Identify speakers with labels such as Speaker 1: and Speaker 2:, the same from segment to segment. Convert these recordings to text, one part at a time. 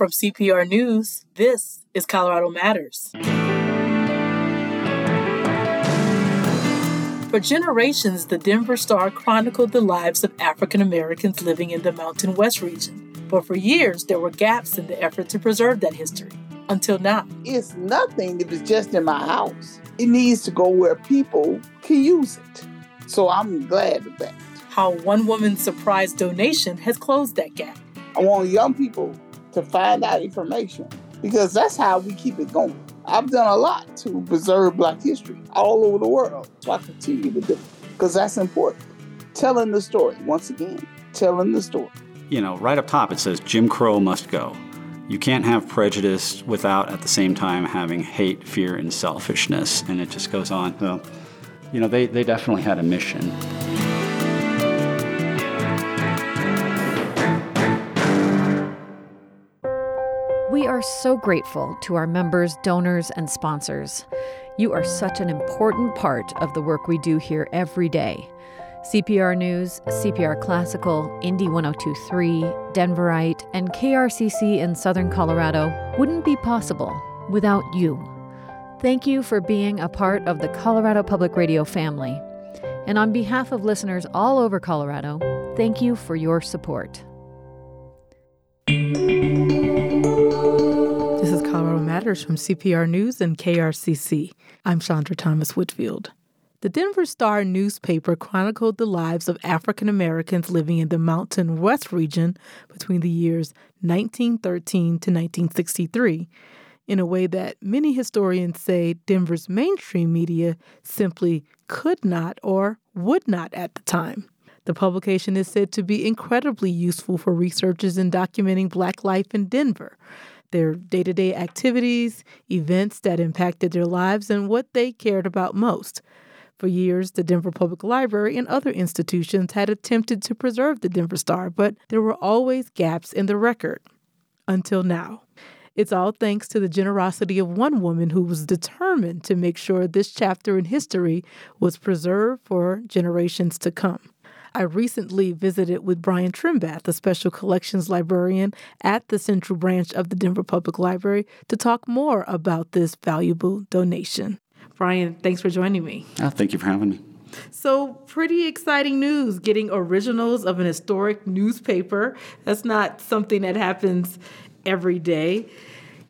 Speaker 1: From CPR News, this is Colorado Matters. For generations, the Denver Star chronicled the lives of African Americans living in the Mountain West region. But for years, there were gaps in the effort to preserve that history. Until now.
Speaker 2: It's nothing if it's just in my house. It needs to go where people can use it. So I'm glad of that.
Speaker 1: How one woman's surprise donation has closed that gap.
Speaker 2: I want young people to find out information because that's how we keep it going. I've done a lot to preserve Black history all over the world, so I continue to do it because that's important. Telling the story, once again, telling the story.
Speaker 3: You know, right up top it says Jim Crow must go. You can't have prejudice without at the same time having hate, fear, and selfishness. And it just goes on. So, you know, they, they definitely had a mission.
Speaker 4: We are so grateful to our members, donors, and sponsors. You are such an important part of the work we do here every day. CPR News, CPR Classical, Indie 1023, Denverite, and KRCC in Southern Colorado wouldn't be possible without you. Thank you for being a part of the Colorado Public Radio family. And on behalf of listeners all over Colorado, thank you for your support.
Speaker 1: From CPR News and KRCC. I'm Chandra Thomas Whitfield. The Denver Star newspaper chronicled the lives of African Americans living in the Mountain West region between the years 1913 to 1963 in a way that many historians say Denver's mainstream media simply could not or would not at the time. The publication is said to be incredibly useful for researchers in documenting Black life in Denver, their day to day activities, events that impacted their lives, and what they cared about most. For years, the Denver Public Library and other institutions had attempted to preserve the Denver Star, but there were always gaps in the record. Until now. It's all thanks to the generosity of one woman who was determined to make sure this chapter in history was preserved for generations to come. I recently visited with Brian Trimbath, the special collections librarian at the Central Branch of the Denver Public Library, to talk more about this valuable donation. Brian, thanks for joining me.
Speaker 3: Oh, thank you for having me.
Speaker 1: So, pretty exciting news getting originals of an historic newspaper. That's not something that happens every day.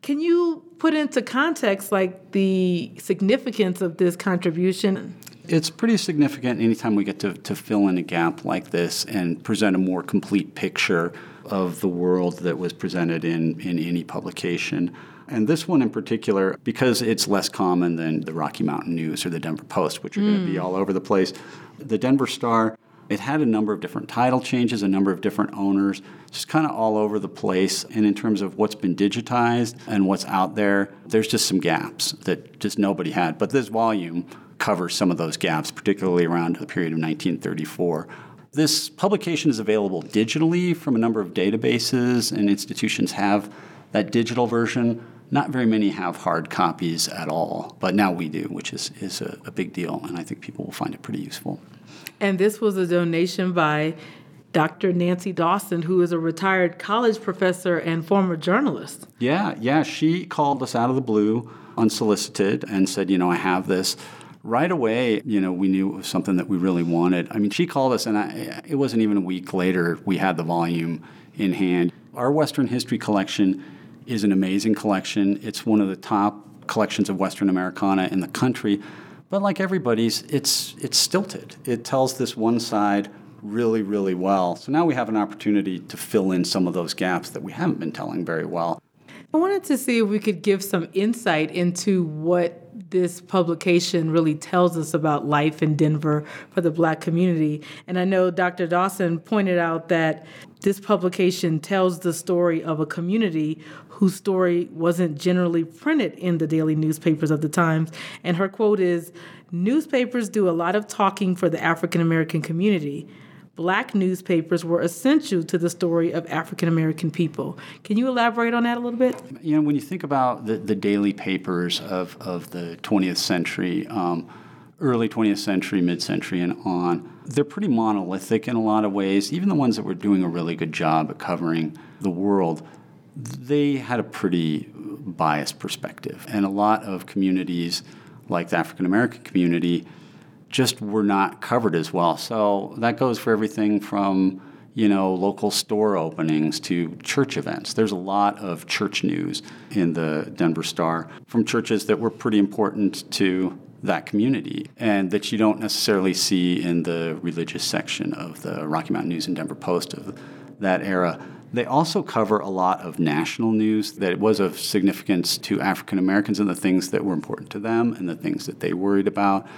Speaker 1: Can you put into context like the significance of this contribution?
Speaker 3: It's pretty significant anytime we get to, to fill in a gap like this and present a more complete picture of the world that was presented in, in any publication. And this one in particular, because it's less common than the Rocky Mountain News or the Denver Post, which are mm. going to be all over the place, the Denver Star, it had a number of different title changes, a number of different owners, just kind of all over the place. And in terms of what's been digitized and what's out there, there's just some gaps that just nobody had. But this volume covers some of those gaps, particularly around the period of 1934. This publication is available digitally from a number of databases, and institutions have that digital version. Not very many have hard copies at all, but now we do, which is, is a, a big deal, and I think people will find it pretty useful.
Speaker 1: And this was a donation by Dr. Nancy Dawson, who is a retired college professor and former journalist.
Speaker 3: Yeah, yeah. She called us out of the blue, unsolicited, and said, you know, I have this. Right away, you know, we knew it was something that we really wanted. I mean, she called us, and I, it wasn't even a week later we had the volume in hand. Our Western history collection is an amazing collection. It's one of the top collections of Western Americana in the country. But like everybody's, it's it's stilted. It tells this one side really, really well. So now we have an opportunity to fill in some of those gaps that we haven't been telling very well.
Speaker 1: I wanted to see if we could give some insight into what this publication really tells us about life in Denver for the black community. And I know Dr. Dawson pointed out that this publication tells the story of a community whose story wasn't generally printed in the daily newspapers of the times. And her quote is Newspapers do a lot of talking for the African American community black newspapers were essential to the story of African American people. Can you elaborate on that a little bit?
Speaker 3: You know, when you think about the, the daily papers of, of the 20th century, um, early 20th century, mid century, and on, they're pretty monolithic in a lot of ways. Even the ones that were doing a really good job at covering the world, they had a pretty biased perspective. And a lot of communities, like the African American community, just were not covered as well. So that goes for everything from you know local store openings to church events. There's a lot of church news in the Denver Star from churches that were pretty important to that community and that you don't necessarily see in the religious section of the Rocky Mountain News and Denver Post of that era. They also cover a lot of national news that was of significance to African Americans and the things that were important to them and the things that they worried about.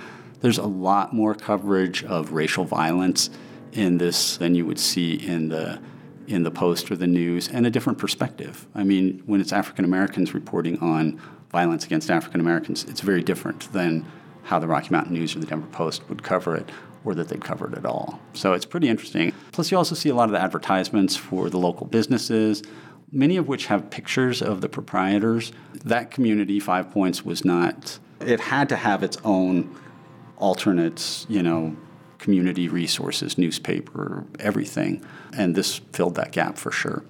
Speaker 3: There's a lot more coverage of racial violence in this than you would see in the in the post or the news and a different perspective. I mean, when it's African Americans reporting on violence against African Americans, it's very different than how the Rocky Mountain News or the Denver Post would cover it or that they'd cover it at all. So it's pretty interesting. Plus, you also see a lot of the advertisements for the local businesses, many of which have pictures of the proprietors. That community, Five Points, was not, it had to have its own alternates, you know, community resources, newspaper, everything. And this filled that gap for sure.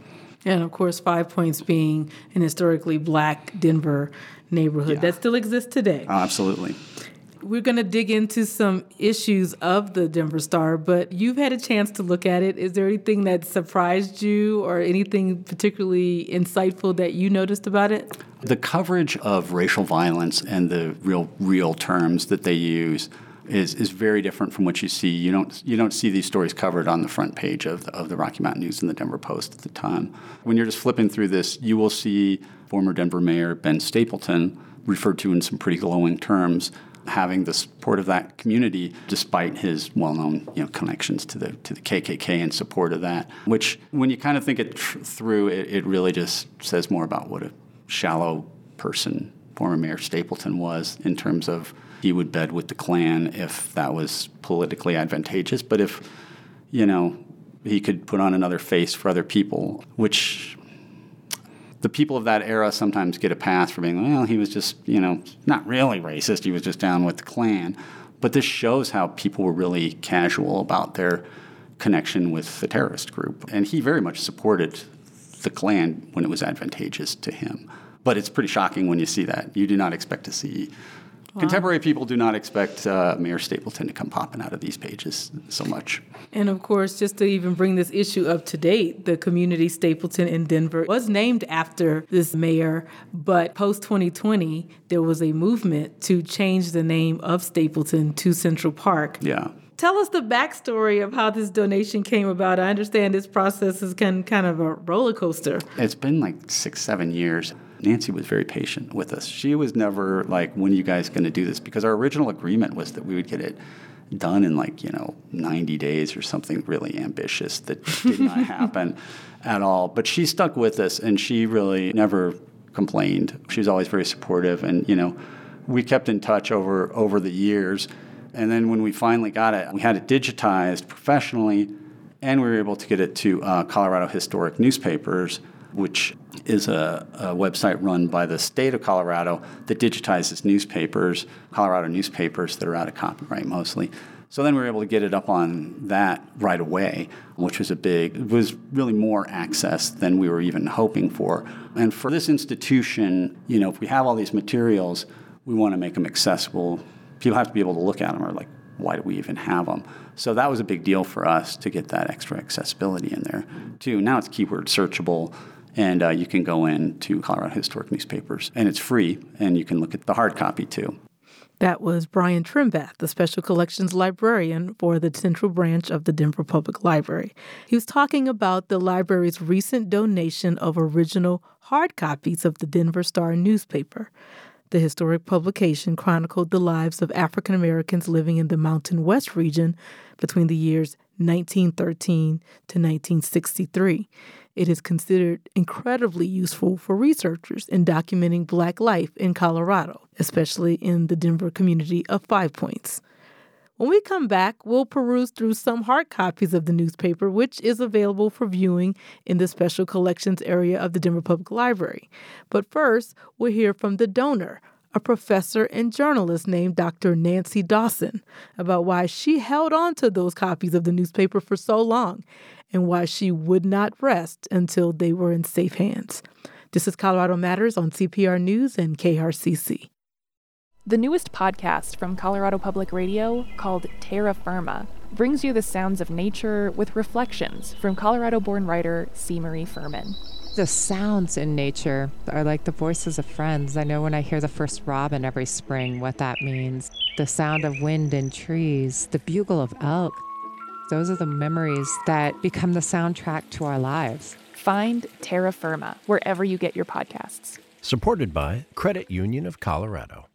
Speaker 1: And of course, Five Points being an historically black Denver neighborhood yeah. that still exists today.
Speaker 3: absolutely.
Speaker 1: We're going to dig into some issues of the Denver Star, but you've had a chance to look at it. Is there anything that surprised you or anything particularly insightful that you noticed about it?
Speaker 3: The coverage of racial violence and the real real terms that they use is, is very different from what you see. You don't you don't see these stories covered on the front page of the, of the Rocky Mountain News and the Denver Post at the time. When you're just flipping through this, you will see former Denver Mayor Ben Stapleton referred to in some pretty glowing terms having the support of that community, despite his well-known you know, connections to the to the KKK and support of that. Which, when you kind of think it tr- through, it, it really just says more about what a shallow person former Mayor Stapleton was in terms of he would bed with the Klan if that was politically advantageous. But if you know he could put on another face for other people, which the people of that era sometimes get a pass for being, well, he was just, you know, not really racist. He was just down with the Klan. But this shows how people were really casual about their connection with the terrorist group. And he very much supported the Klan when it was advantageous to him. But it's pretty shocking when you see that. You do not expect to see Wow. Contemporary people do not expect uh, Mayor Stapleton to come popping out of these pages so much.
Speaker 1: And of course, just to even bring this issue up to date, the community Stapleton in Denver was named after this mayor, but post 2020, there was a movement to change the name of Stapleton to Central Park.
Speaker 3: Yeah.
Speaker 1: Tell us the backstory of how this donation came about. I understand this process is kind kind of a roller coaster.
Speaker 3: It's been like six, seven years. Nancy was very patient with us. She was never like, when are you guys going to do this? Because our original agreement was that we would get it done in like, you know, 90 days or something really ambitious that did not happen at all. But she stuck with us and she really never complained. She was always very supportive and, you know, we kept in touch over over the years. And then when we finally got it, we had it digitized professionally and we were able to get it to uh, Colorado Historic Newspapers which is a, a, website run by the state of Colorado that digitizes newspapers, Colorado newspapers that are out of copyright mostly. So then we were able to get it up on that right away, which was a big, it was really more access than we were even hoping for. And for this institution, you know, if we have all these materials, we want to make them accessible. People have to be able to look at them or like, why do we even have them? So that was a big deal for us to get that extra accessibility in there too. Now it's keyword searchable and uh, you can go in to Colorado Historic Newspapers, and it's free, and you can look at the hard copy too.
Speaker 1: That was Brian Trimbath, the Special Collections Librarian for the Central Branch of the Denver Public Library. He was talking about the library's recent donation of original hard copies of the Denver Star newspaper. The historic publication chronicled the lives of African Americans living in the Mountain West region between the years 1913 to 1963. It is considered incredibly useful for researchers in documenting Black life in Colorado, especially in the Denver community of Five Points. When we come back, we'll peruse through some hard copies of the newspaper, which is available for viewing in the special collections area of the Denver Public Library. But first, we'll hear from the donor, a professor and journalist named Dr. Nancy Dawson, about why she held on to those copies of the newspaper for so long and why she would not rest until they were in safe hands. This is Colorado Matters on CPR News and KRCC.
Speaker 5: The newest podcast from Colorado Public Radio, called Terra Firma, brings you the sounds of nature with reflections from Colorado born writer C. Marie Fuhrman.
Speaker 6: The sounds in nature are like the voices of friends. I know when I hear the first robin every spring what that means. The sound of wind in trees, the bugle of elk. Those are the memories that become the soundtrack to our lives.
Speaker 5: Find Terra Firma wherever you get your podcasts.
Speaker 7: Supported by Credit Union of Colorado.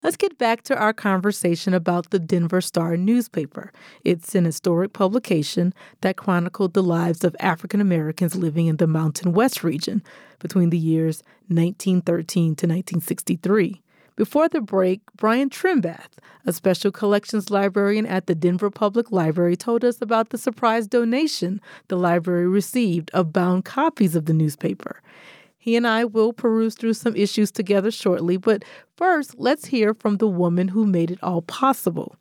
Speaker 1: Let's get back to our conversation about the Denver Star newspaper. It's an historic publication that chronicled the lives of African Americans living in the Mountain West region between the years 1913 to 1963. Before the break, Brian Trimbath, a special collections librarian at the Denver Public Library, told us about the surprise donation the library received of bound copies of the newspaper. He and I will peruse through some issues together shortly, but first, let's hear from the woman who made it all possible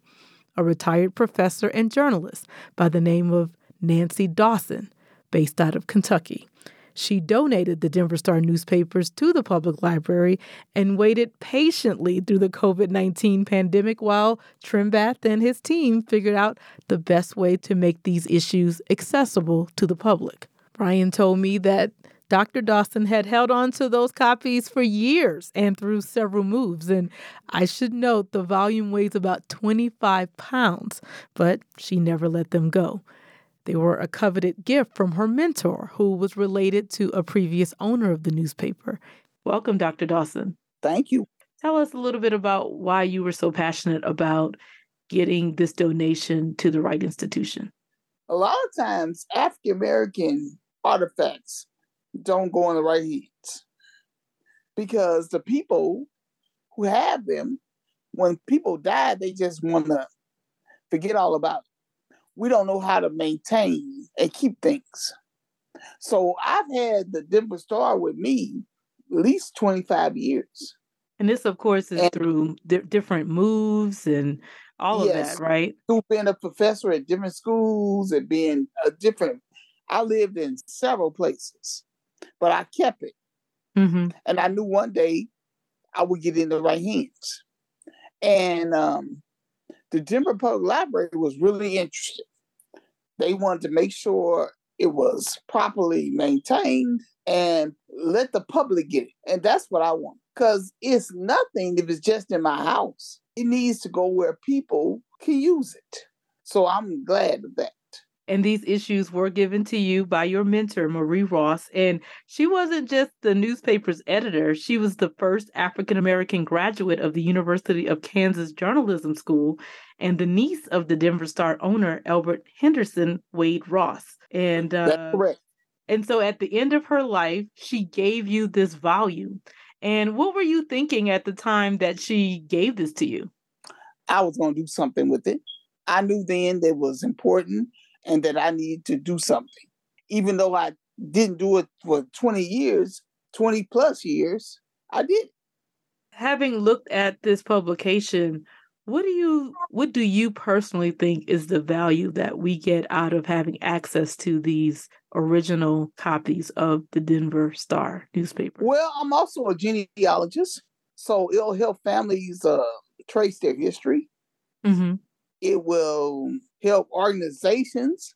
Speaker 1: a retired professor and journalist by the name of Nancy Dawson, based out of Kentucky. She donated the Denver Star newspapers to the public library and waited patiently through the COVID 19 pandemic while Trimbath and his team figured out the best way to make these issues accessible to the public. Brian told me that Dr. Dawson had held on to those copies for years and through several moves. And I should note the volume weighs about 25 pounds, but she never let them go. They were a coveted gift from her mentor, who was related to a previous owner of the newspaper. Welcome, Dr. Dawson.
Speaker 2: Thank you.
Speaker 1: Tell us a little bit about why you were so passionate about getting this donation to the right institution.
Speaker 2: A lot of times, African American artifacts don't go in the right hands because the people who have them, when people die, they just want to forget all about it. We don't know how to maintain and keep things. So I've had the Denver Star with me at least 25 years.
Speaker 1: And this, of course, is and, through di- different moves and all yes, of that, right?
Speaker 2: Through being a professor at different schools and being a different, I lived in several places but I kept it. Mm-hmm. And I knew one day I would get in the right hands. And um, the Denver Public Library was really interested. They wanted to make sure it was properly maintained and let the public get it. And that's what I want. Because it's nothing if it's just in my house. It needs to go where people can use it. So I'm glad of that.
Speaker 1: And these issues were given to you by your mentor, Marie Ross. And she wasn't just the newspaper's editor, she was the first African American graduate of the University of Kansas Journalism School and the niece of the Denver Star owner, Albert Henderson Wade Ross. And
Speaker 2: uh, that's correct.
Speaker 1: And so at the end of her life, she gave you this volume. And what were you thinking at the time that she gave this to you?
Speaker 2: I was going to do something with it. I knew then that it was important and that I need to do something. Even though I didn't do it for 20 years, 20 plus years, I did.
Speaker 1: Having looked at this publication, what do you what do you personally think is the value that we get out of having access to these original copies of the Denver Star newspaper?
Speaker 2: Well, I'm also a genealogist, so it'll help families uh, trace their history. Mm-hmm. It will help organizations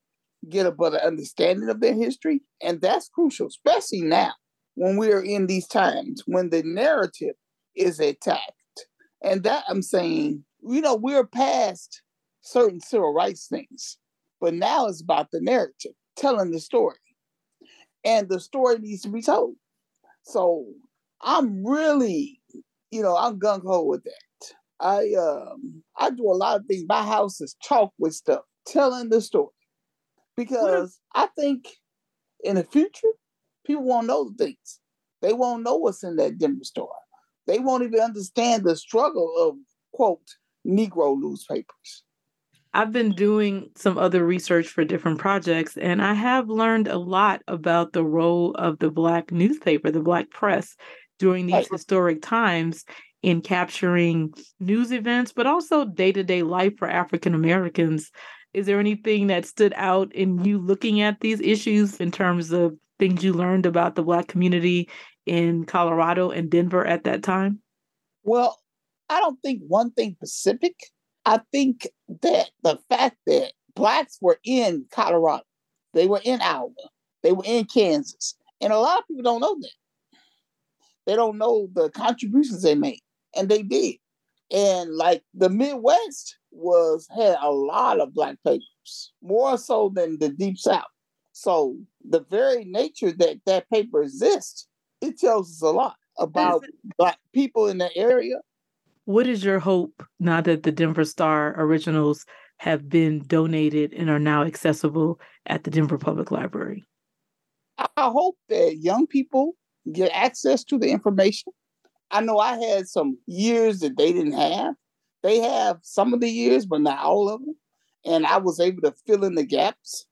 Speaker 2: get a better understanding of their history. And that's crucial, especially now when we are in these times when the narrative is attacked. And that I'm saying, you know, we're past certain civil rights things, but now it's about the narrative, telling the story. And the story needs to be told. So I'm really, you know, I'm gung ho with that. I um I do a lot of things. My house is chalk with stuff, telling the story. Because I think in the future, people won't know the things. They won't know what's in that Denver Star. They won't even understand the struggle of quote Negro newspapers.
Speaker 1: I've been doing some other research for different projects, and I have learned a lot about the role of the Black newspaper, the Black press, during these right. historic times in capturing news events, but also day to day life for African Americans, Is there anything that stood out in you looking at these issues in terms of things you learned about the Black community in Colorado and Denver at that time?
Speaker 2: Well, I don't think one thing specific. I think that the fact that Blacks were in Colorado, they were in Iowa, they were in Kansas, and a lot of people don't know that. They don't know the contributions they made, and they did. And like the Midwest was had a lot of black papers, more so than the Deep South. So the very nature that that paper exists, it tells us a lot about black people in the area.
Speaker 1: What is your hope now that the Denver Star originals have been donated and are now accessible at the Denver Public Library?
Speaker 2: I hope that young people get access to the information. I know I had some years that they didn't have. They have some of the years, but not all of them. And I was able to fill in the gaps.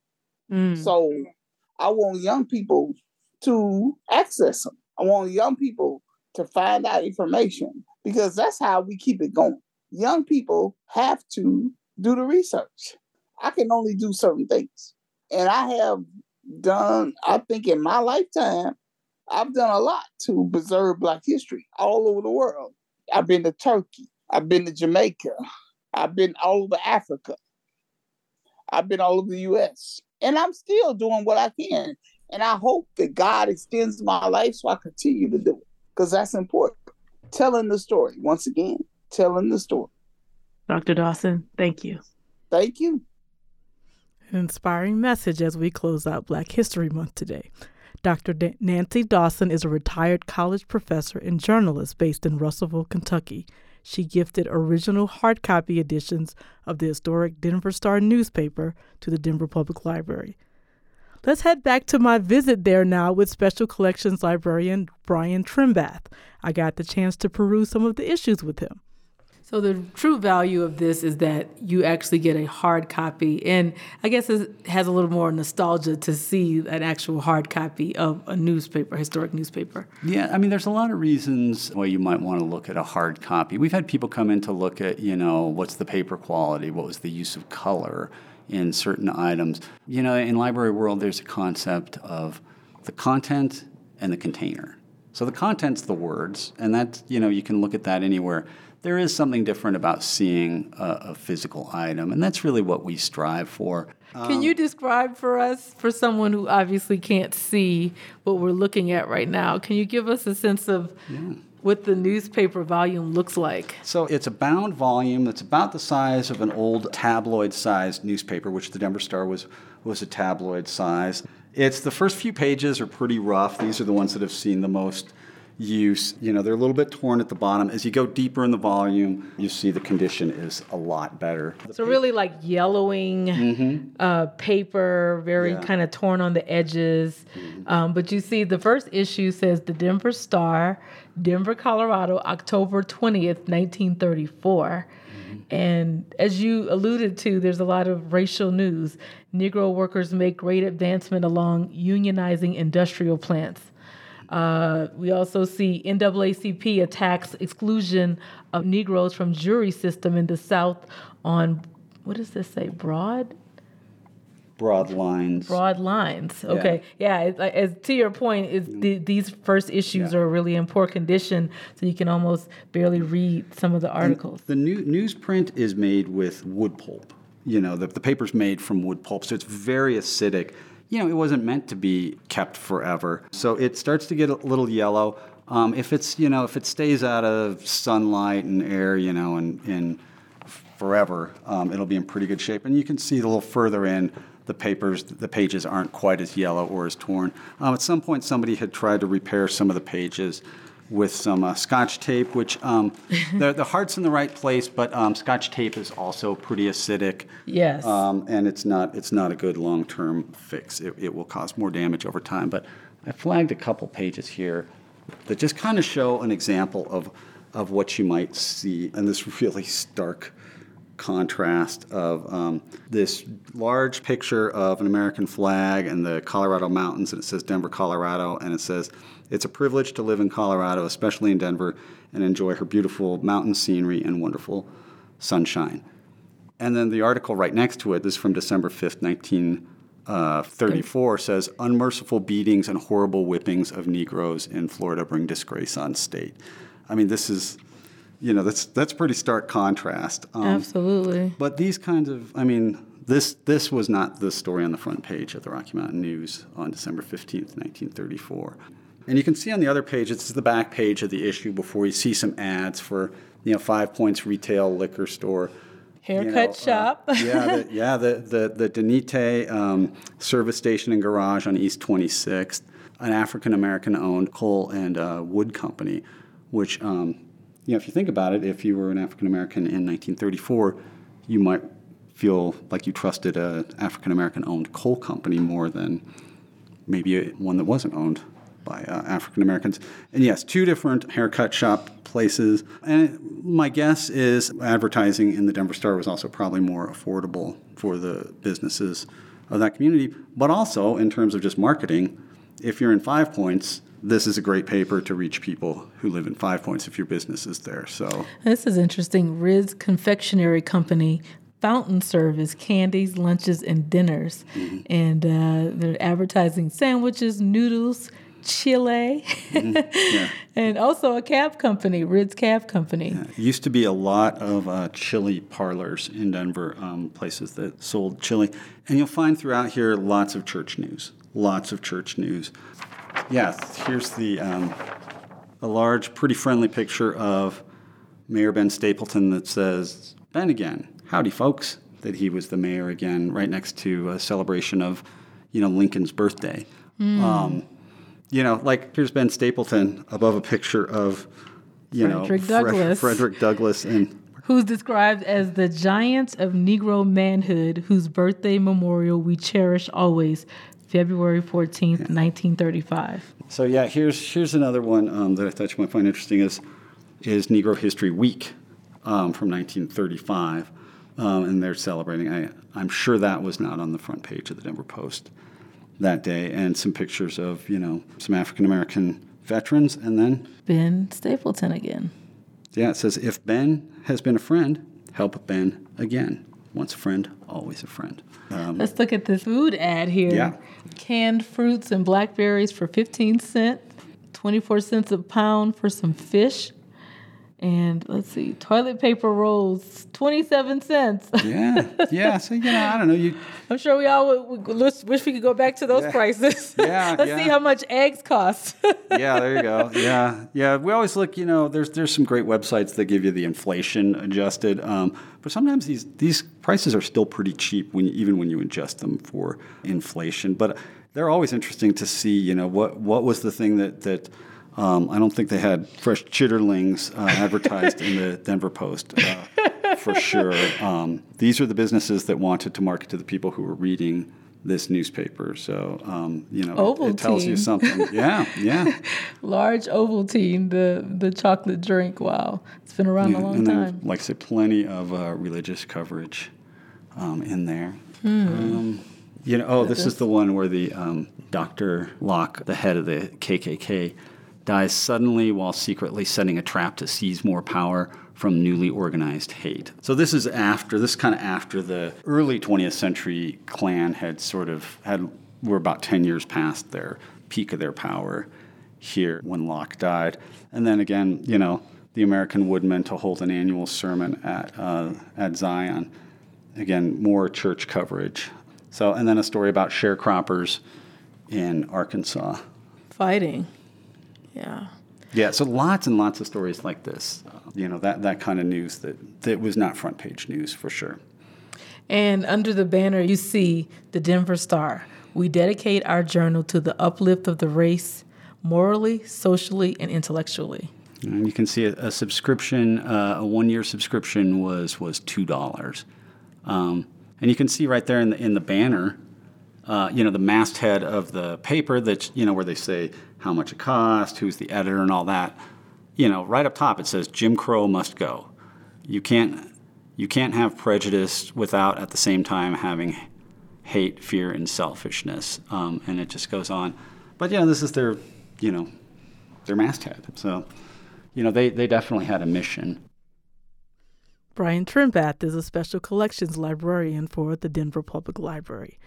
Speaker 2: Mm. So I want young people to access them. I want young people to find out information because that's how we keep it going. Young people have to do the research. I can only do certain things. And I have done, I think in my lifetime, I've done a lot to preserve Black history all over the world. I've been to Turkey. I've been to Jamaica. I've been all over Africa. I've been all over the US. And I'm still doing what I can. And I hope that God extends my life so I continue to do it because that's important. Telling the story, once again, telling the story.
Speaker 1: Dr. Dawson, thank you.
Speaker 2: Thank you.
Speaker 1: An inspiring message as we close out Black History Month today. Dr. Nancy Dawson is a retired college professor and journalist based in Russellville, Kentucky. She gifted original hard copy editions of the historic Denver Star newspaper to the Denver Public Library. Let's head back to my visit there now with Special Collections librarian Brian Trimbath. I got the chance to peruse some of the issues with him. So the true value of this is that you actually get a hard copy, and I guess it has a little more nostalgia to see an actual hard copy of a newspaper, historic newspaper.
Speaker 3: Yeah, I mean, there's a lot of reasons why you might want to look at a hard copy. We've had people come in to look at, you know, what's the paper quality, what was the use of color in certain items. You know, in library world, there's a concept of the content and the container. So the content's the words, and that you know you can look at that anywhere there is something different about seeing a, a physical item, and that's really what we strive for.
Speaker 1: Can you um, describe for us, for someone who obviously can't see what we're looking at right now, can you give us a sense of yeah. what the newspaper volume looks like?
Speaker 3: So it's a bound volume that's about the size of an old tabloid-sized newspaper, which the Denver Star was was a tabloid size. It's the first few pages are pretty rough. These are the ones that have seen the most use. You know, they're a little bit torn at the bottom. As you go deeper in the volume, you see the condition is a lot better.
Speaker 1: So really like yellowing mm-hmm. uh, paper, very yeah. kind of torn on the edges. Mm-hmm. Um, but you see, the first issue says the Denver Star, Denver, Colorado, October 20th, 1934. Mm-hmm. And as you alluded to, there's a lot of racial news. Negro workers make great advancement along unionizing industrial plants. Uh, we also see NAACP attacks exclusion of Negroes from jury system in the South on what does this say? Broad.
Speaker 3: Broad lines.
Speaker 1: Broad lines. Okay. Yeah. yeah as to your point, is the, these first issues yeah. are really in poor condition, so you can almost barely read some of the articles.
Speaker 3: And the new newsprint is made with wood pulp. You know, the, the paper's made from wood pulp, so it's very acidic you know, it wasn't meant to be kept forever. So it starts to get a little yellow. Um, if it's, you know, if it stays out of sunlight and air, you know, and, and forever, um, it'll be in pretty good shape. And you can see a little further in the papers, the pages aren't quite as yellow or as torn. Um, at some point, somebody had tried to repair some of the pages with some uh, scotch tape, which um, the, the heart's in the right place, but um, scotch tape is also pretty acidic.
Speaker 1: Yes.
Speaker 3: Um, and it's not it's not a good long term fix. It, it will cause more damage over time. But I flagged a couple pages here that just kind of show an example of of what you might see in this really stark contrast of um, this large picture of an American flag and the Colorado mountains, and it says Denver, Colorado, and it says it's a privilege to live in Colorado, especially in Denver, and enjoy her beautiful mountain scenery and wonderful sunshine. And then the article right next to it, this is from December 5th, 1934, says Unmerciful beatings and horrible whippings of Negroes in Florida bring disgrace on state. I mean, this is, you know, that's, that's pretty stark contrast. Um,
Speaker 1: Absolutely.
Speaker 3: But these kinds of, I mean, this, this was not the story on the front page of the Rocky Mountain News on December 15th, 1934. And you can see on the other page, it's the back page of the issue before you see some ads for, you know, Five Points Retail Liquor Store.
Speaker 1: Haircut
Speaker 3: you know, uh,
Speaker 1: shop.
Speaker 3: yeah, the, yeah, the the the Denite um, service station and garage on East 26th, an African American owned coal and uh, wood company, which um, you know, if you think about it, if you were an African American in 1934, you might feel like you trusted an African American owned coal company more than maybe one that wasn't owned by uh, African Americans. And yes, two different haircut shop places. And my guess is advertising in the Denver Star was also probably more affordable for the businesses of that community. But also, in terms of just marketing, if you're in Five Points, this is a great paper to reach people who live in Five Points if your business is there. So
Speaker 1: This is interesting. Riz Confectionery Company fountain service, candies, lunches, and dinners. And uh, they're advertising sandwiches, noodles, chile, and also a cab company, Riz Cab Company.
Speaker 3: It used to be a lot of uh, chili parlors in Denver, um, places that sold chili. And you'll find throughout here lots of church news, lots of church news. Yeah, here's the um, a large, pretty friendly picture of Mayor Ben Stapleton that says, Ben again, howdy folks, that he was the mayor again, right next to a celebration of, you know, Lincoln's birthday. Um, you know, like here's Ben Stapleton above a picture of, you
Speaker 1: Frederick
Speaker 3: know, Fre-
Speaker 1: Douglass.
Speaker 3: Frederick Douglass and
Speaker 1: Who's described as the giant of Negro manhood, whose birthday memorial we cherish always, February 14th, 1935.
Speaker 3: So yeah, here's here's another one um, that I thought you might find interesting is is Negro History Week um, from 1935, um, and they're celebrating. I, I'm sure that was not on the front page of the Denver Post that day, and some pictures of you know some African American veterans, and then
Speaker 1: Ben Stapleton again.
Speaker 3: yeah, it says if Ben has been a friend, help Ben again. Once a friend, always a friend. Um,
Speaker 1: Let's look at the food ad here.
Speaker 3: Yeah.
Speaker 1: Canned fruits and blackberries for 15 cents, 24 cents a pound for some fish. And let's see, toilet paper rolls, 27 cents.
Speaker 3: yeah, yeah. So you know, I don't know. You
Speaker 1: I'm sure we all would, wish we could go back to those
Speaker 3: Yeah.
Speaker 1: prices.
Speaker 3: Yeah,
Speaker 1: Let's
Speaker 3: yeah.
Speaker 1: see how much eggs cost.
Speaker 3: yeah, there you go. Yeah, yeah. We always look. You know, there's there's some great websites that give you the inflation adjusted, um, but sometimes these these prices are still pretty cheap when even when you adjust them for inflation. But they're always interesting to see. You know, what what was the thing that that. Um, I don't think they had fresh chitterlings uh, advertised in the Denver Post uh, for sure. Um, these are the businesses that wanted to market to the people who were reading this newspaper. So, um, you know, it, it tells you something. Yeah, yeah.
Speaker 1: Large Ovaltine, the the chocolate drink. Wow, it's been around
Speaker 3: Yeah,
Speaker 1: a long
Speaker 3: and then,
Speaker 1: time.
Speaker 3: like I said, plenty of uh, religious coverage um, in there.
Speaker 1: Hmm.
Speaker 3: Um, you know, oh, this is the one where the um, Dr. Locke, the head of the KKK, dies suddenly while secretly setting a trap to seize more power from newly organized hate. So this is after, this kind of after the early 20th century Klan had sort of had, were about 10 years past their peak of their power here when Locke died. And then again, you know, the American Woodmen to hold an annual sermon at, uh, at Zion. Again, more church coverage. So, and then a story about sharecroppers in Arkansas.
Speaker 1: Fighting. Yeah.
Speaker 3: Yeah, so lots and lots of stories like this. Uh, you know, that, that kind of news that, that was not front page news for sure.
Speaker 1: And under the banner, you see the Denver Star. We dedicate our journal to the uplift of the race, morally, socially, and intellectually.
Speaker 3: And you can see a, a subscription, uh, a one-year subscription was was two dollars, um, and you can see right there in the in the banner, uh, you know, the masthead of the paper that you know where they say how much it cost, who's the editor, and all that. You know, right up top it says Jim Crow must go. You can't you can't have prejudice without at the same time having hate, fear, and selfishness, um, and it just goes on. But know, this is their you know their masthead, so you know, they, they definitely had a mission.
Speaker 1: Brian Trimbath is a special collections librarian for the Denver Public Library.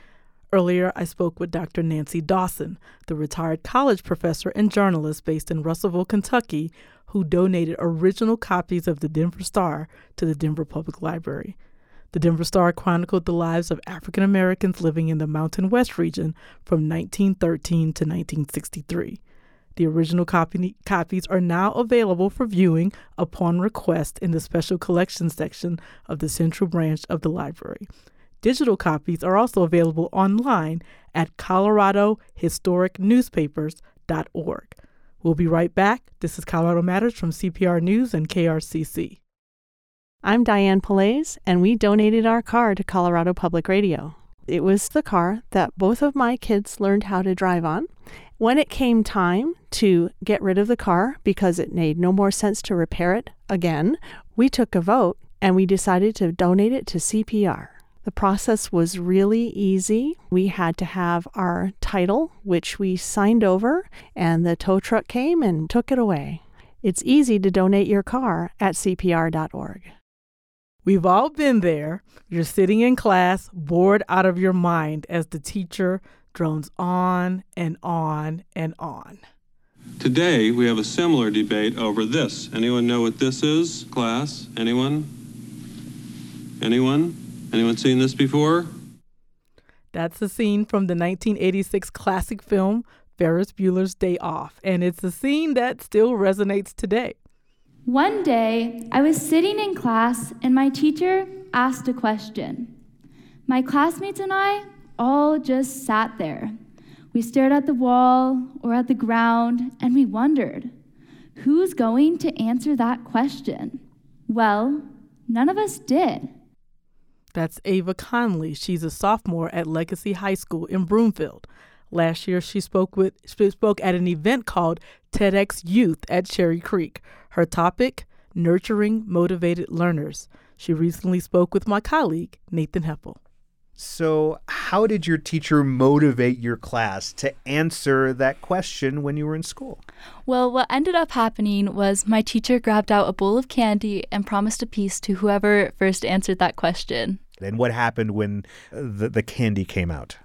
Speaker 1: Earlier, I spoke with Dr. Nancy Dawson, the retired college professor and journalist based in Russellville, Kentucky, who donated original copies of the Denver Star to the Denver Public Library. The Denver Star chronicled the lives of African Americans living in the Mountain West region from 1913 to 1963. The original copy, copies are now available for viewing upon request in the Special Collections section of the Central Branch of the library. Digital copies are also available online at coloradohistoricnewspapers.org. We'll be right back. This is Colorado Matters from CPR News and KRCC.
Speaker 8: I'm Diane Pelays, and we donated our car to Colorado Public Radio. It was the car that both of my kids learned how to drive on. When it came time to get rid of the car because it made no more sense to repair it again, we took a vote and we decided to donate it to CPR. The process was really easy. We had to have our title, which we signed over, and the tow truck came and took it away. It's easy to donate your car at CPR.org.
Speaker 1: We've all been there. You're sitting in class, bored out of your mind as the teacher drones on and on and on.
Speaker 9: Today, we have a similar debate over this. Anyone know what this is, class? Anyone? Anyone? Anyone seen this before?
Speaker 1: That's a scene from the 1986 classic film Ferris Bueller's Day Off, and it's a scene that still resonates today.
Speaker 10: One day, I was sitting in class and my teacher asked a question. My classmates and I all just sat there. We stared at the wall or at the ground and we wondered who's going to answer that question? Well, none of us did.
Speaker 1: That's Ava Conley. She's a sophomore at Legacy High School in Broomfield. Last year, she spoke with she spoke at an event called TEDx Youth at Cherry Creek. Her topic: nurturing motivated learners. She recently spoke with my colleague Nathan Heffel.
Speaker 11: So, how did your teacher motivate your class to answer that question when you were in school?
Speaker 10: Well, what ended up happening was my teacher grabbed out a bowl of candy and promised a piece to whoever first answered that question.
Speaker 11: And what happened when the, the candy came out?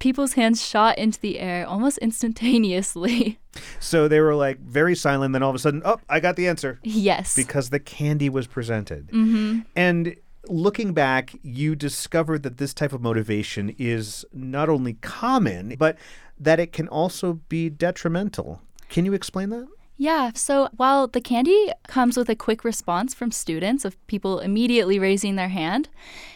Speaker 10: People's hands shot into the air almost instantaneously.
Speaker 11: So they were like very silent, then all of a sudden, oh, I got the answer.
Speaker 10: Yes.
Speaker 11: Because the candy was presented.
Speaker 10: Mm-hmm.
Speaker 11: And looking back, you discovered that this type of motivation is not only common, but that it can also be detrimental. Can you explain that?
Speaker 10: Yeah, so while the candy comes with a quick response from students of people immediately raising their hand,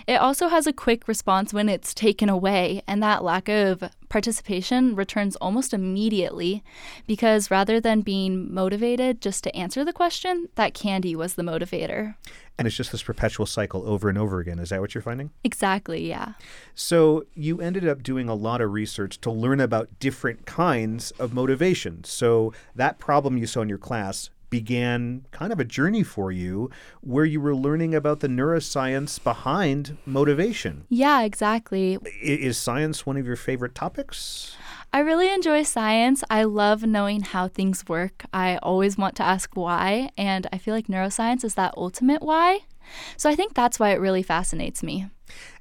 Speaker 10: it also has a quick response when it's taken away, and that lack of participation returns almost immediately because rather than being motivated just to answer the question, that candy was the motivator.
Speaker 11: And it's just this perpetual cycle over and over again. Is that what you're finding?
Speaker 10: Exactly, yeah.
Speaker 11: So you ended up doing a lot of research to learn about different kinds of motivation. So that problem you saw in your class began kind of a journey for you where you were learning about the neuroscience behind motivation.
Speaker 10: Yeah, exactly.
Speaker 11: Is science one of your favorite topics?
Speaker 10: I really enjoy science. I love knowing how things work. I always want to ask why, and I feel like neuroscience is that ultimate why. So I think that's why it really fascinates me.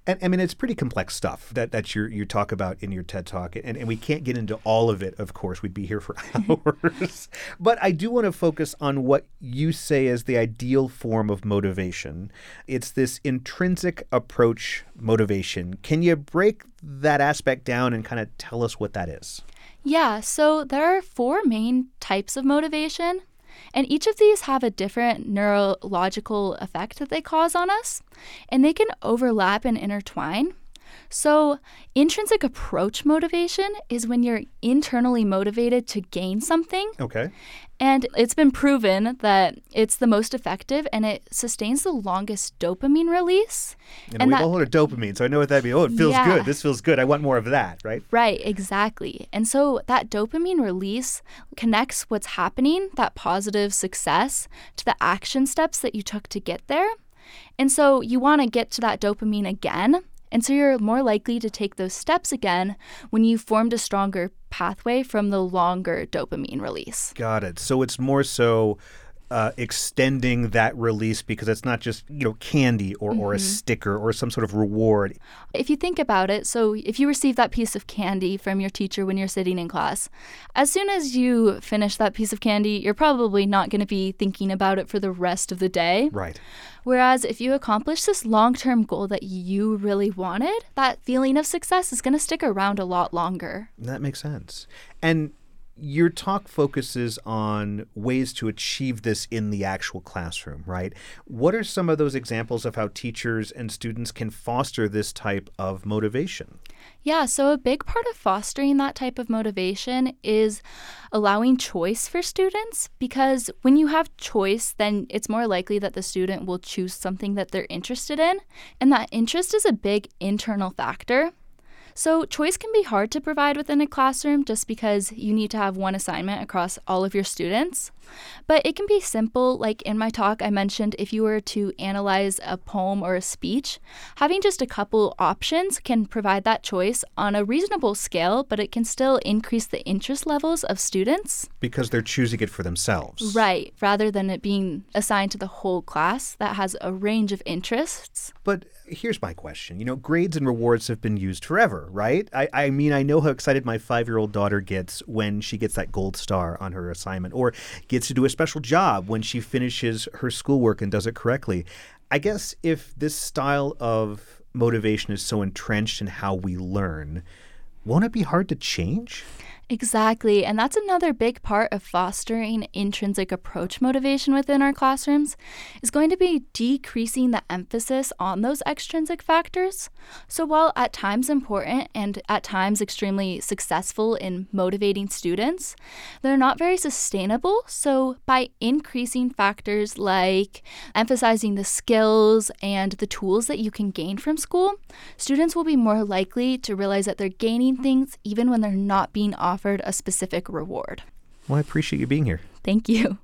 Speaker 11: And I mean, it's pretty complex stuff that, that you you talk about in your TED Talk. And, and we can't get into all of it, of course. We'd be here for hours. but I do want to focus on what you say is the ideal form of motivation. It's this intrinsic approach motivation. Can you break that aspect down and kind of tell us what that is?
Speaker 10: Yeah, so there are four main types of motivation. And each of these have a different neurological effect that they cause on us, and they can overlap and intertwine. So, intrinsic approach motivation is when you're internally motivated to gain something.
Speaker 11: Okay.
Speaker 10: And it's been proven that it's the most effective and it sustains the longest dopamine release.
Speaker 11: Know, and we've that, all heard of dopamine, so I know what that means. Oh, it feels
Speaker 10: yeah.
Speaker 11: good. This feels good. I want more of that, right?
Speaker 10: Right, exactly. And so that dopamine release connects what's happening, that positive success, to the action steps that you took to get there. And so you want to get to that dopamine again and so you're more likely to take those steps again when you've formed a stronger pathway from the longer dopamine release.
Speaker 11: Got it. So it's more so uh, extending that release because it's not just you know candy or, or a
Speaker 10: Mhm.
Speaker 11: sticker or some sort of reward.
Speaker 10: If you think about it, so if you receive that piece of candy from your teacher when you're sitting in class, as soon as you finish that piece of candy, you're probably not going to be thinking about it for the rest of the day.
Speaker 11: Right.
Speaker 10: Whereas if you accomplish this long term goal that you really wanted, that feeling of success is going to stick around a lot longer.
Speaker 11: That makes sense. And your talk focuses on ways to achieve this in the actual classroom, right? What are some of those examples of how teachers and students can foster this type of motivation?
Speaker 10: Yeah, so a big part of fostering that type of motivation is allowing choice for students because when you have choice, then it's more likely that the student will choose something that they're interested in. And that interest is a big internal factor. So, choice can be hard to provide within a classroom just because you need to have one assignment across all of your students. But it can be simple, like in my talk, I mentioned if you were to analyze a poem or a speech, having just a couple options can provide that choice on a reasonable scale, but it can still increase the interest levels of students.
Speaker 11: Because they're choosing it for themselves.
Speaker 10: Right, rather than it being assigned to the whole class that has a range of interests.
Speaker 11: But here's my question. You know, grades and rewards have been used forever, right? I, I mean, I know how excited my five year old daughter gets when she gets that gold star on her assignment or gets to do a special job when she finishes her schoolwork and does it correctly. I guess if this style of motivation is so entrenched in how we learn, won't it be hard to change?
Speaker 10: Exactly. And that's another big part of fostering intrinsic approach motivation within our classrooms is going to be decreasing the emphasis on those extrinsic factors. So while at times important and at times extremely successful in motivating students, they're not very sustainable. So by increasing factors like emphasizing the skills and the tools that you can gain from school, students will be more likely to realize that they're gaining things even when they're not being offered a specific reward.
Speaker 11: Well, I appreciate you being here.
Speaker 10: Thank you.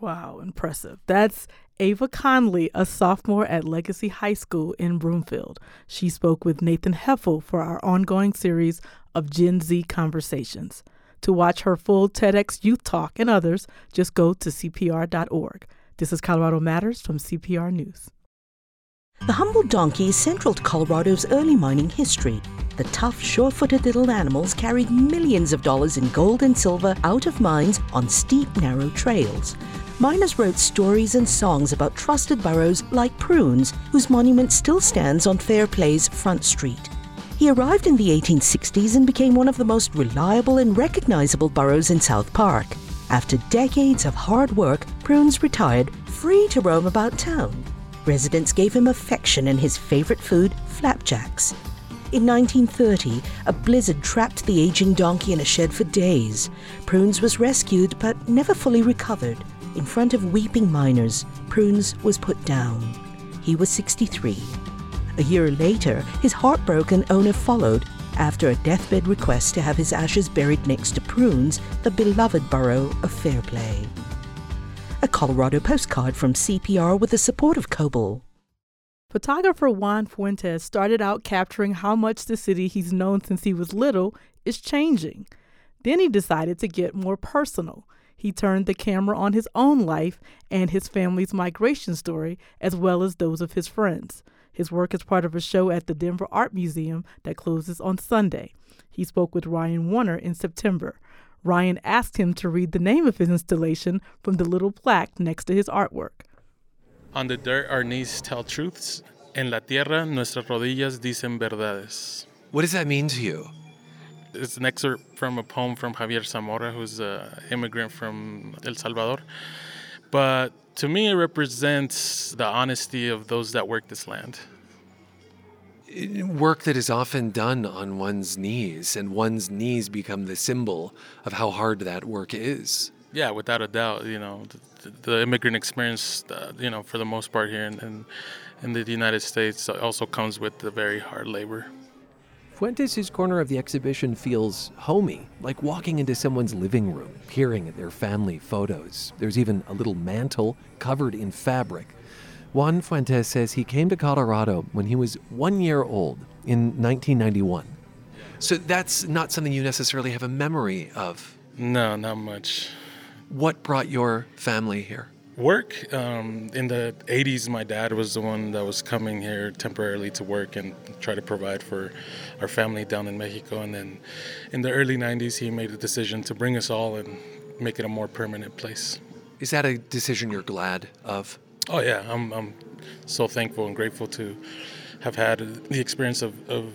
Speaker 1: Wow, impressive. That's Ava Conley, a sophomore at Legacy High School in Broomfield. She spoke with Nathan Heffel for our ongoing series of Gen Z conversations. To watch her full TEDx Youth Talk and others, just go to CPR.org. This is Colorado Matters from CPR News.
Speaker 12: The humble donkey is central to Colorado's early mining history. The tough, sure footed little animals carried millions of dollars in gold and silver out of mines on steep, narrow trails. Miners wrote stories and songs about trusted burros like Prunes, whose monument still stands on Fairplay's Front Street. He arrived in the 1860s and became one of the most reliable and recognizable burros in South Park. After decades of hard work, Prunes retired, free to roam about town. Residents gave him affection and his favorite food, flapjacks. In 1930, a blizzard trapped the aging donkey in a shed for days. Prunes was rescued but never fully recovered. In front of weeping miners, Prunes was put down. He was 63. A year later, his heartbroken owner followed after a deathbed request to have his ashes buried next to Prunes, the beloved burro of Fairplay. A Colorado postcard from CPR with the support of Coble.
Speaker 1: Photographer Juan Fuentes started out capturing how much the city he's known since he was little is changing. Then he decided to get more personal. He turned the camera on his own life and his family's migration story, as well as those of his friends. His work is part of a show at the Denver Art Museum that closes on Sunday. He spoke with Ryan Warner in September. Ryan asked him to read the name of his installation from the little plaque next to his artwork.
Speaker 13: On the dirt, our knees tell truths. En la tierra, nuestras rodillas dicen verdades.
Speaker 14: What does that mean to you?
Speaker 13: It's an excerpt from a poem from Javier Zamora, who's an immigrant from El Salvador. But to me, it represents the honesty of those that work this land.
Speaker 14: Work that is often done on one's knees, and one's knees become the symbol of how hard that work is.
Speaker 13: Yeah, without a doubt, you know, the, the immigrant experience, uh, you know, for the most part here in, in, in the United States also comes with the very hard labor.
Speaker 15: Fuentes' corner of the exhibition feels homey, like walking into someone's living room, peering at their family photos. There's even a little mantle covered in fabric. Juan Fuentes says he came to Colorado when he was one year old in 1991.
Speaker 14: So that's not something you necessarily have a memory of.
Speaker 13: No, not much.
Speaker 14: What brought your family here?
Speaker 13: Work. Um, in the 80s, my dad was the one that was coming here temporarily to work and try to provide for our family down in Mexico. And then in the early 90s, he made the decision to bring us all and make it a more permanent place.
Speaker 14: Is that a decision you're glad of?
Speaker 13: Oh, yeah. I'm, I'm so thankful and grateful to have had the experience of, of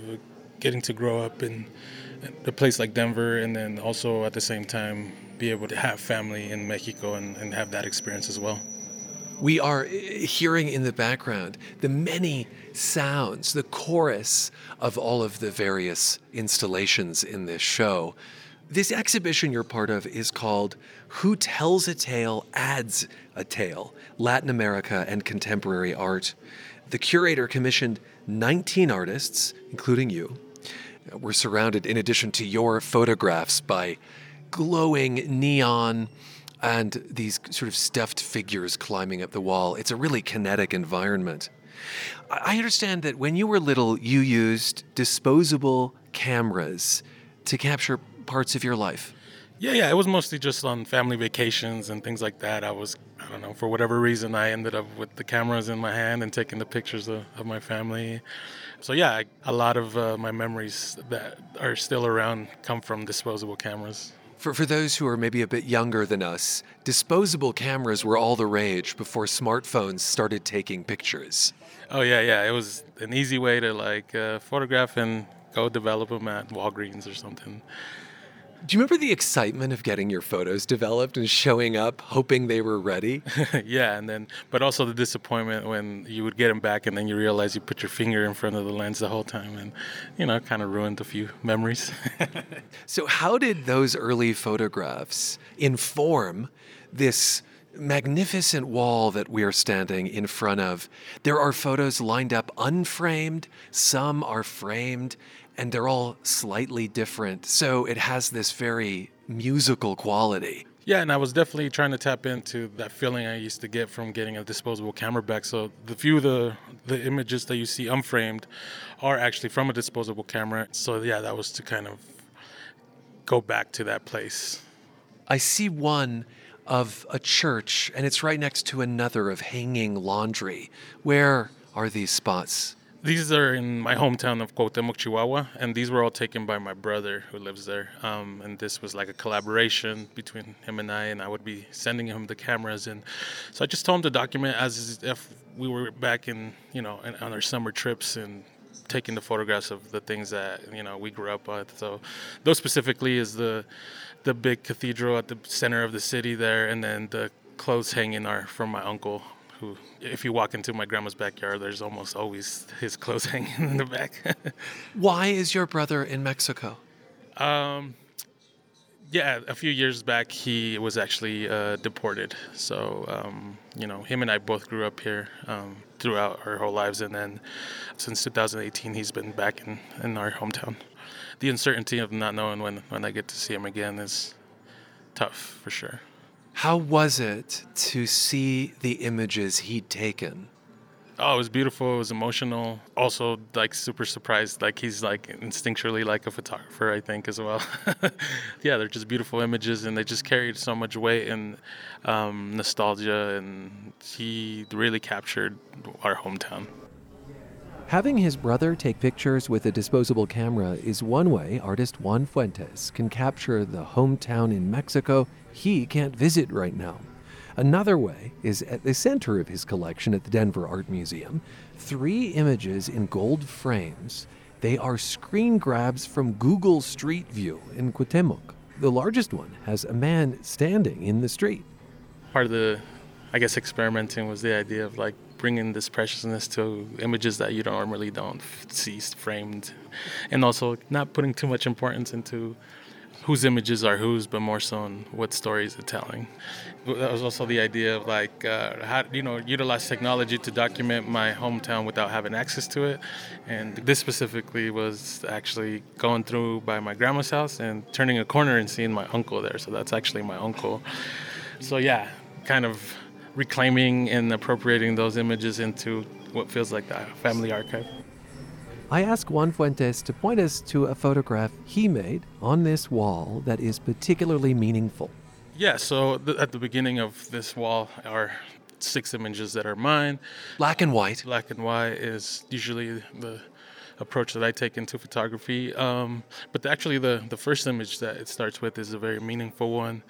Speaker 13: getting to grow up in a place like Denver and then also at the same time be able to have family in Mexico and, and have that experience as well.
Speaker 14: We are hearing in the background the many sounds, the chorus of all of the various installations in this show. This exhibition you're part of is called Who Tells a Tale Adds a Tale Latin America and Contemporary Art. The curator commissioned 19 artists, including you. We're surrounded, in addition to your photographs, by glowing neon and these sort of stuffed figures climbing up the wall. It's a really kinetic environment. I understand that when you were little, you used disposable cameras to capture parts of your life.
Speaker 13: Yeah, yeah, it was mostly just on family vacations and things like that. I was, I don't know, for whatever reason, I ended up with the cameras in my hand and taking the pictures of, of my family. So, yeah, I, a lot of uh, my memories that are still around come from disposable cameras.
Speaker 14: For, for those who are maybe a bit younger than us, disposable cameras were all the rage before smartphones started taking pictures.
Speaker 13: Oh, yeah, yeah. It was an easy way to like uh, photograph and go develop them at Walgreens or something.
Speaker 14: Do you remember the excitement of getting your photos developed and showing up hoping they were ready?
Speaker 13: yeah, and then, but also the disappointment when you would get them back and then you realize you put your finger in front of the lens the whole time and, you know, kind of ruined a few memories.
Speaker 14: so, how did those early photographs inform this? magnificent wall that we are standing in front of. There are photos lined up unframed, some are framed, and they're all slightly different. So it has this very musical quality.
Speaker 13: Yeah, and I was definitely trying to tap into that feeling I used to get from getting a disposable camera back. So the few of the the images that you see unframed are actually from a disposable camera. So yeah, that was to kind of go back to that place.
Speaker 14: I see one of a church and it's right next to another of hanging laundry. Where are these spots?
Speaker 13: These are in my hometown of Cuauhtemoc, Chihuahua, and these were all taken by my brother who lives there. Um, and this was like a collaboration between him and I, and I would be sending him the cameras. And so I just told him to document as if we were back in, you know, on our summer trips and taking the photographs of the things that you know we grew up with. So those specifically is the the big cathedral at the center of the city there, and then the clothes hanging are from my uncle who, if you walk into my grandma's backyard, there's almost always his clothes hanging in the back.
Speaker 14: Why is your brother in Mexico?
Speaker 13: Um, yeah, a few years back, he was actually uh, deported. So, um, you know, him and I both grew up here um, throughout our whole lives. And then since 2018, he's been back in, in our hometown. The uncertainty of not knowing when, when I get to see him again is tough for sure.
Speaker 14: How was it to see the images he'd taken?
Speaker 13: Oh, it was beautiful. It was emotional. Also, like super surprised. Like he's like instinctually like a photographer, I think, as well. yeah, they're just beautiful images, and they just carried so much weight and um, nostalgia. And he really captured our hometown.
Speaker 15: Having his brother take pictures with a disposable camera is one way artist Juan Fuentes can capture the hometown in Mexico he can't visit right now. Another way is at the center of his collection at the Denver Art Museum three images in gold frames. They are screen grabs from Google Street View in Cuauhtemoc. The largest one has a man standing in the street.
Speaker 13: Part of the, I guess, experimenting was the idea of like bringing this preciousness to images that you normally don't see framed, and also not putting too much importance into whose images are whose, but more so on what stories are telling. That was also the idea of like uh, how you know utilize technology to document my hometown without having access to it. And this specifically was actually going through by my grandma's house and turning a corner and seeing my uncle there. So that's actually my uncle. So yeah, kind of reclaiming and appropriating those images into what feels like a family archive.
Speaker 15: I ask Juan Fuentes to point us to a photograph he made on this wall that is particularly meaningful.
Speaker 13: Yeah, so th- at the beginning of this wall are six images that are mine.
Speaker 14: Black and white.
Speaker 13: Black and white is usually the approach that I take into photography. Um, but actually, the, the first image that it starts with is a very meaningful one.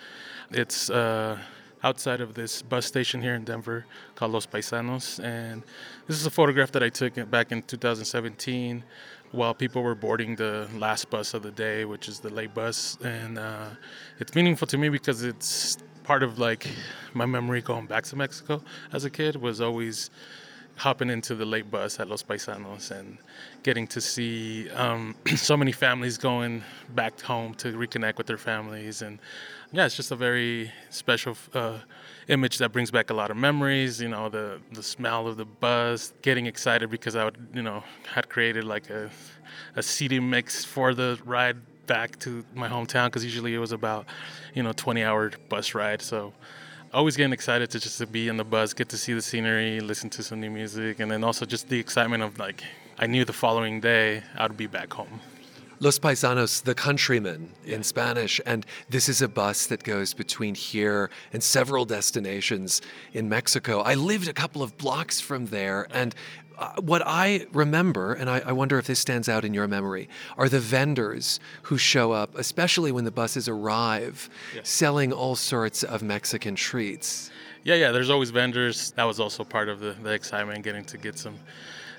Speaker 13: It's uh, outside of this bus station here in Denver called Los Paisanos. And this is a photograph that I took back in 2017 while people were boarding the last bus of the day, which is the late bus. And uh, it's meaningful to me because it's part of like my memory going back to Mexico as a kid was always hopping into the late bus at Los Paisanos and getting to see um, so many families going back home to reconnect with their families. And yeah, it's just a very special uh, image that brings back a lot of memories. You know, the the smell of the bus, getting excited because I would, you know, had created like a a CD mix for the ride back to my hometown because usually it was about, you know, 20 hour bus ride. So always getting excited to just to be in the bus, get to see the scenery, listen to some new music, and then also just the excitement of like I knew the following day I'd be back home.
Speaker 14: Los Paisanos, the countrymen in Spanish. And this is a bus that goes between here and several destinations in Mexico. I lived a couple of blocks from there. And uh, what I remember, and I, I, wonder if this stands out in your memory, are the vendors who show up, especially when the buses arrive, selling all sorts of Mexican treats.
Speaker 13: Yeah, yeah, there's always vendors. That was also part of the, the excitement, getting to get some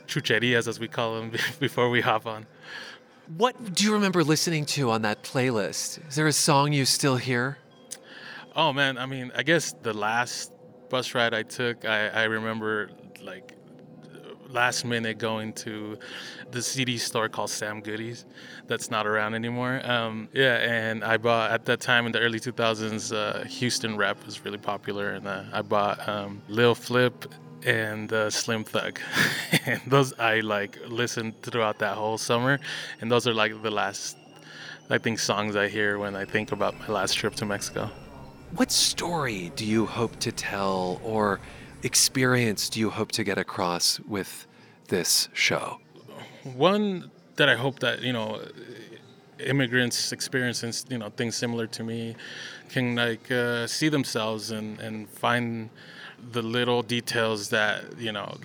Speaker 13: chucherias, as we call them, before we hop on.
Speaker 14: What do you remember listening to on that playlist? Is there a song you still hear?
Speaker 13: Oh man, I mean, I guess the last bus ride I took, I, I remember like last minute going to the CD store called Sam Goody's that's not around anymore. Um, yeah, and I bought at that time in the early 2000s, uh, Houston rap was really popular, and uh, I bought um, Lil Flip and uh, Slim Thug. and those I like listened throughout that whole summer, and those are like the last, I think, songs I hear when I think about my last trip to Mexico.
Speaker 14: What story do you hope to tell, or experience do you hope to get across with this show?
Speaker 13: One that I hope that you know immigrants experiencing you know things similar to me can like uh, see themselves and and find the little details that you know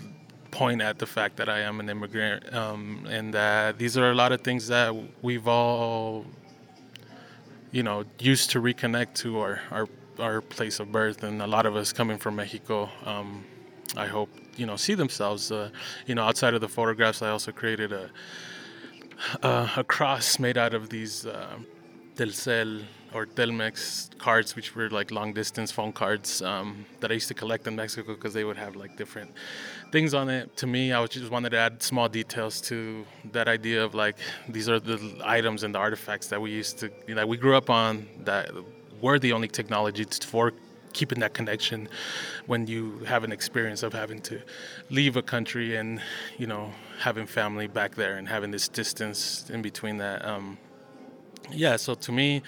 Speaker 13: point at the fact that I am an immigrant, um, and that these are a lot of things that we've all, you know, used to reconnect to our our, our place of birth, and a lot of us coming from Mexico. Um, I hope you know see themselves. Uh, you know, outside of the photographs, I also created a a, a cross made out of these uh, Telcel or Telmex cards, which were like long distance phone cards um, that I used to collect in Mexico because they would have like different things on it. To me, I just wanted to add small details to that idea of like these are the items and the artifacts that we used to, you know, we grew up on that were the only technology for keeping that connection when you have an experience of having to leave a country and you know having family back there and having this distance in between that um, yeah so to me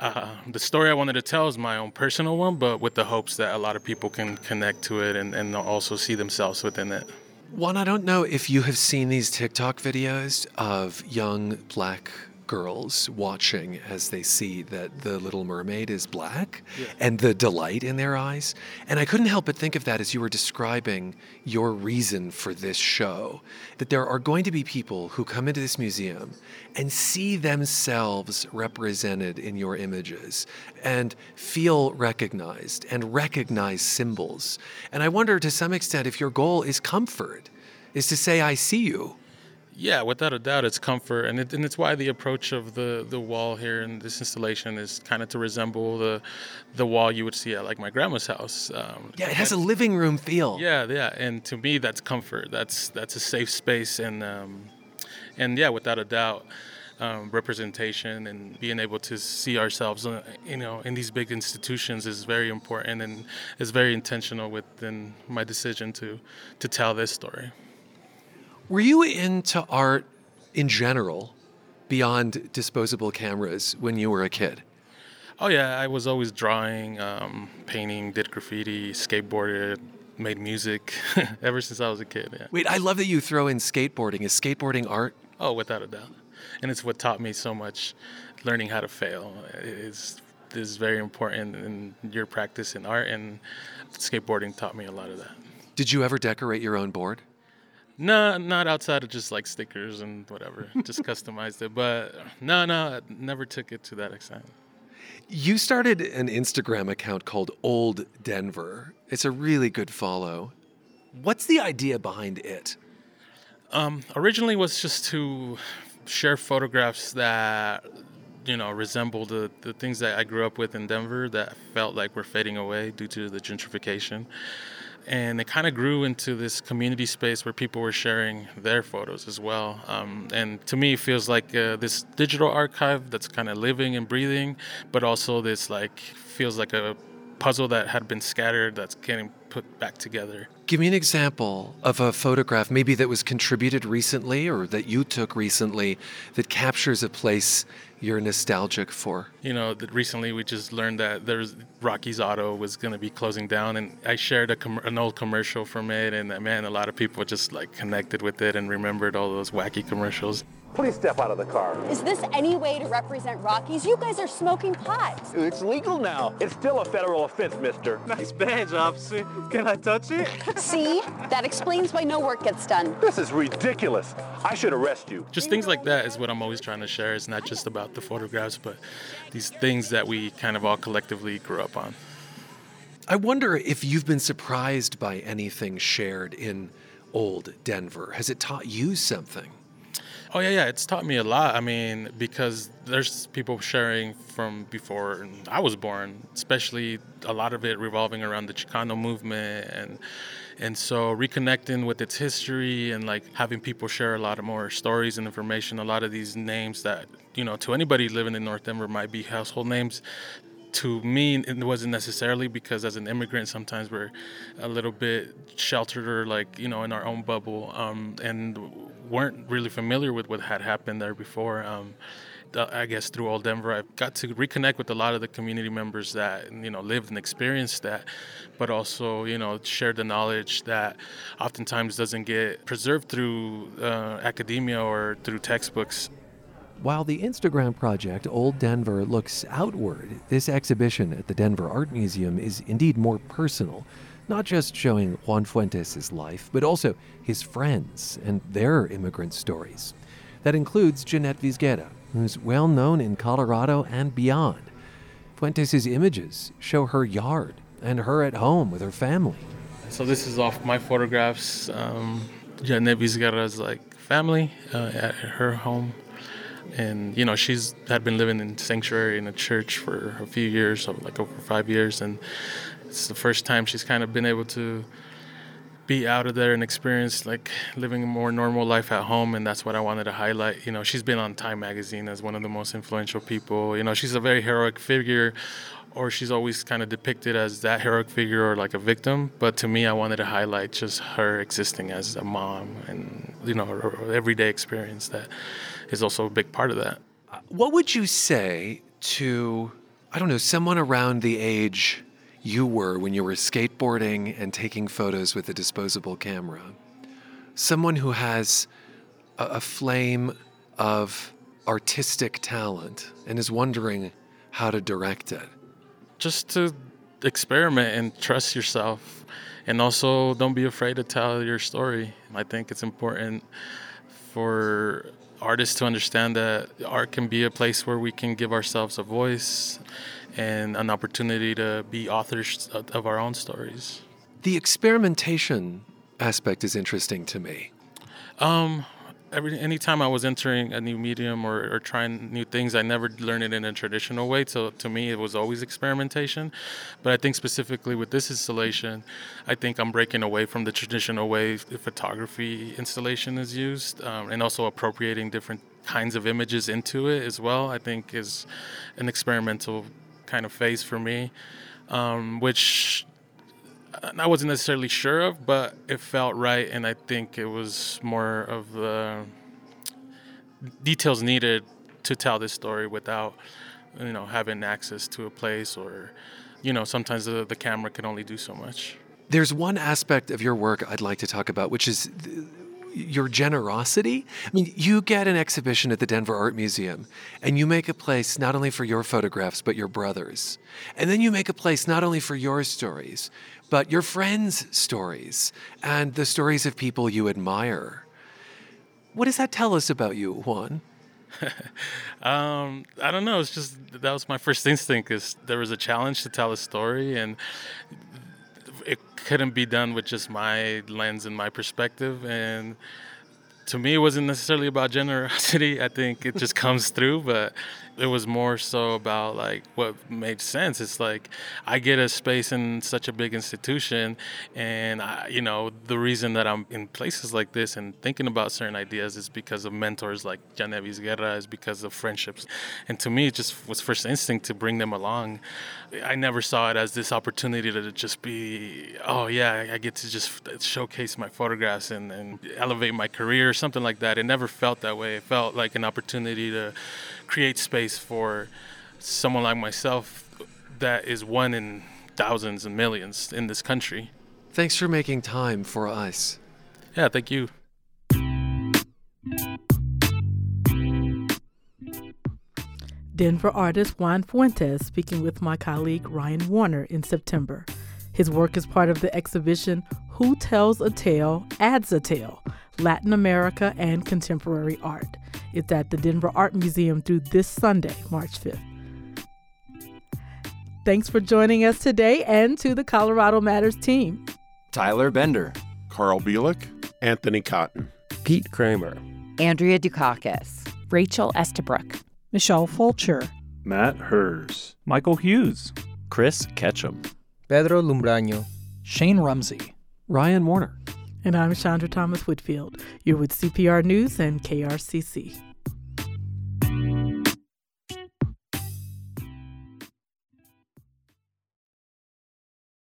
Speaker 13: uh, the story I wanted to tell is my own personal one, but with the hopes that a lot of people can connect to it and, and also see themselves within it.
Speaker 14: Juan, I don't know if you have seen these TikTok videos of young black girls watching as they see that the Little Mermaid is black yeah. and the delight in their eyes. And I couldn't help but think of that as you were describing your reason for this show. That there are going to be people who come into this museum and see themselves represented in your images and feel recognized and recognize symbols. And I wonder to some extent if your goal is comfort, is to say, I see you
Speaker 13: yeah, without a doubt, it's comfort, and it, and it's why the approach of the the wall here in this installation is kind of to resemble the the wall you would see at like my grandma's house. Um,
Speaker 14: yeah, it has a living room feel.
Speaker 13: Yeah, yeah, and to me, that's comfort. That's that's a safe space, and um, and yeah, without a doubt. Um, representation and being able to see ourselves, uh, you know, in these big institutions is very important and is very intentional within my decision to to tell this story.
Speaker 14: Were you into art in general beyond disposable cameras when you were a kid?
Speaker 13: Oh, yeah. I was always drawing, um, painting, did graffiti, skateboarded, made music ever since I was a kid. Yeah.
Speaker 14: Wait, I love that you throw in skateboarding. Is skateboarding art?
Speaker 13: Oh, without a doubt. And it's what taught me so much learning how to fail. Is is very important in your practice in art, and skateboarding taught me a lot of that.
Speaker 14: Did you ever decorate your own board?
Speaker 13: No, not outside of just like stickers and whatever. just customized it, but no, no, I never took it to that extent.
Speaker 14: You started an Instagram account called Old Denver. It's a really good follow. What's the idea behind it?
Speaker 13: Um, originally was just to share photographs that you know resemble the, the things that I grew up with in Denver that felt like were fading away due to the gentrification. And it kind of grew into this community space where people were sharing their photos as well. Um, and to me, it feels like uh, this digital archive that's kind of living and breathing, but also this like feels like a puzzle that had been scattered that's getting put back together.
Speaker 14: Give me an example of a photograph, maybe that was contributed recently or that you took recently, that captures a place you're nostalgic for.
Speaker 13: You know, recently we just learned that there's Rocky's Auto was going to be closing down, and I shared com- an old commercial from it, and man, a lot of people just like connected with it and remembered all those wacky commercials.
Speaker 16: Please step out of the car.
Speaker 17: Is this any way to represent Rocky's? You guys are smoking pot.
Speaker 16: It's legal now. It's still a federal offense, mister.
Speaker 18: Nice badge, officer. Can I touch it?
Speaker 17: See? That explains why no work gets done.
Speaker 16: This is ridiculous. I should arrest you.
Speaker 13: Just things like that is what I'm always trying to share. It's not just about the photographs, but these things that we kind of all collectively grew up on.
Speaker 14: I wonder if you've been surprised by anything shared in old Denver. Has it taught you something?
Speaker 13: Oh yeah, yeah. It's taught me a lot. I mean, because there's people sharing from before I was born, especially a lot of it revolving around the Chicano movement and and so reconnecting with its history and like having people share a lot of more stories and information. A lot of these names that you know to anybody living in North Denver might be household names to me it wasn't necessarily because as an immigrant sometimes we're a little bit sheltered or like you know in our own bubble um, and weren't really familiar with what had happened there before um, I guess through Old Denver, I got to reconnect with a lot of the community members that you know lived and experienced that, but also you know shared the knowledge that oftentimes doesn't get preserved through uh, academia or through textbooks.
Speaker 15: While the Instagram project Old Denver looks outward, this exhibition at the Denver Art Museum is indeed more personal, not just showing Juan Fuentes' life, but also his friends and their immigrant stories. That includes Jeanette Vizguerra, who's well known in Colorado and beyond. Fuentes' images show her yard and her at home with her family.
Speaker 13: So this is off my photographs. Um, Jeanette Vizguerra's like family uh, at her home and you know she's had been living in sanctuary in a church for a few years so like over five years and it's the first time she's kind of been able to be out of there and experience like living a more normal life at home and that's what i wanted to highlight. You know she's been on time magazine as one of the most influential people. You know she's a very heroic figure or she's always kind of depicted as that heroic figure or like a victim. But to me i wanted to highlight just her existing as a mom and you know her, everyday experience that is also a big part of that.
Speaker 14: What would you say to, I don't know, someone around the age you were when you were skateboarding and taking photos with a disposable camera? Someone who has a, a flame of artistic talent and is wondering how to direct it?
Speaker 13: Just to experiment and trust yourself. And also, don't be afraid to tell your story. I think it's important for artists to understand that art can be a place where we can give ourselves a voice and an opportunity to be authors of our own stories.
Speaker 14: The experimentation aspect is interesting to me.
Speaker 13: Um, every anytime I was entering a new medium or, or trying new things, I never learned it in a traditional way. So to me, it was always experimentation. But I think specifically with this installation, I think I'm breaking away from the traditional way the photography installation is used, um, and also appropriating different kinds of images into it as well. I think is an experimental kind of phase for me, um, which I wasn't necessarily sure of, but it felt right, and I think it was more of the details needed to tell this story without, you know, having access to a place or, you know, sometimes the, the camera can only do so much.
Speaker 14: There's one aspect of your work I'd like to talk about, which is your generosity. I mean, you get an exhibition at the Denver Art Museum and you make a place not only for your photographs, but your brother's. And then you make a place not only for your stories, but your friends' stories and the stories of people you admire. What does that tell us about you, Juan?
Speaker 13: um, I don't know. It's just that was my first instinct. Is there was a challenge to tell a story, and it couldn't be done with just my lens and my perspective. And to me, it wasn't necessarily about generosity. I think it just comes through, but it was more so about like what made sense. It's like I get a space in such a big institution, and I, you know the reason that I'm in places like this and thinking about certain ideas is because of mentors like Jeanette Vizguerra, is because of friendships, and to me it just was first instinct to bring them along. I never saw it as this opportunity to just be, oh yeah, I get to just showcase my photographs and, and elevate my career or something like that. It never felt that way. It felt like an opportunity to create space for someone like myself that is one in thousands and millions in this country.
Speaker 14: Thanks for making time for us.
Speaker 13: Yeah, thank you.
Speaker 1: Denver artist Juan Fuentes speaking with my colleague Ryan Warner in September. His work is part of the exhibition Who Tells a Tale Adds a Tale Latin America and Contemporary Art. It's at the Denver Art Museum through this Sunday, March 5th. Thanks for joining us today and to the Colorado Matters team.
Speaker 19: Tyler Bender,
Speaker 20: Carl Bielik,
Speaker 7: Anthony Cotton,
Speaker 21: Pete Kramer,
Speaker 22: Andrea Dukakis,
Speaker 5: Rachel Estabrook,
Speaker 23: Michelle Fulcher,
Speaker 24: Matt Hers, Michael Hughes,
Speaker 25: Chris Ketchum,
Speaker 26: Pedro Lumbraño,
Speaker 27: Shane Rumsey,
Speaker 15: Ryan Warner.
Speaker 1: And I'm Chandra Thomas Whitfield. You're with CPR News and KRCC.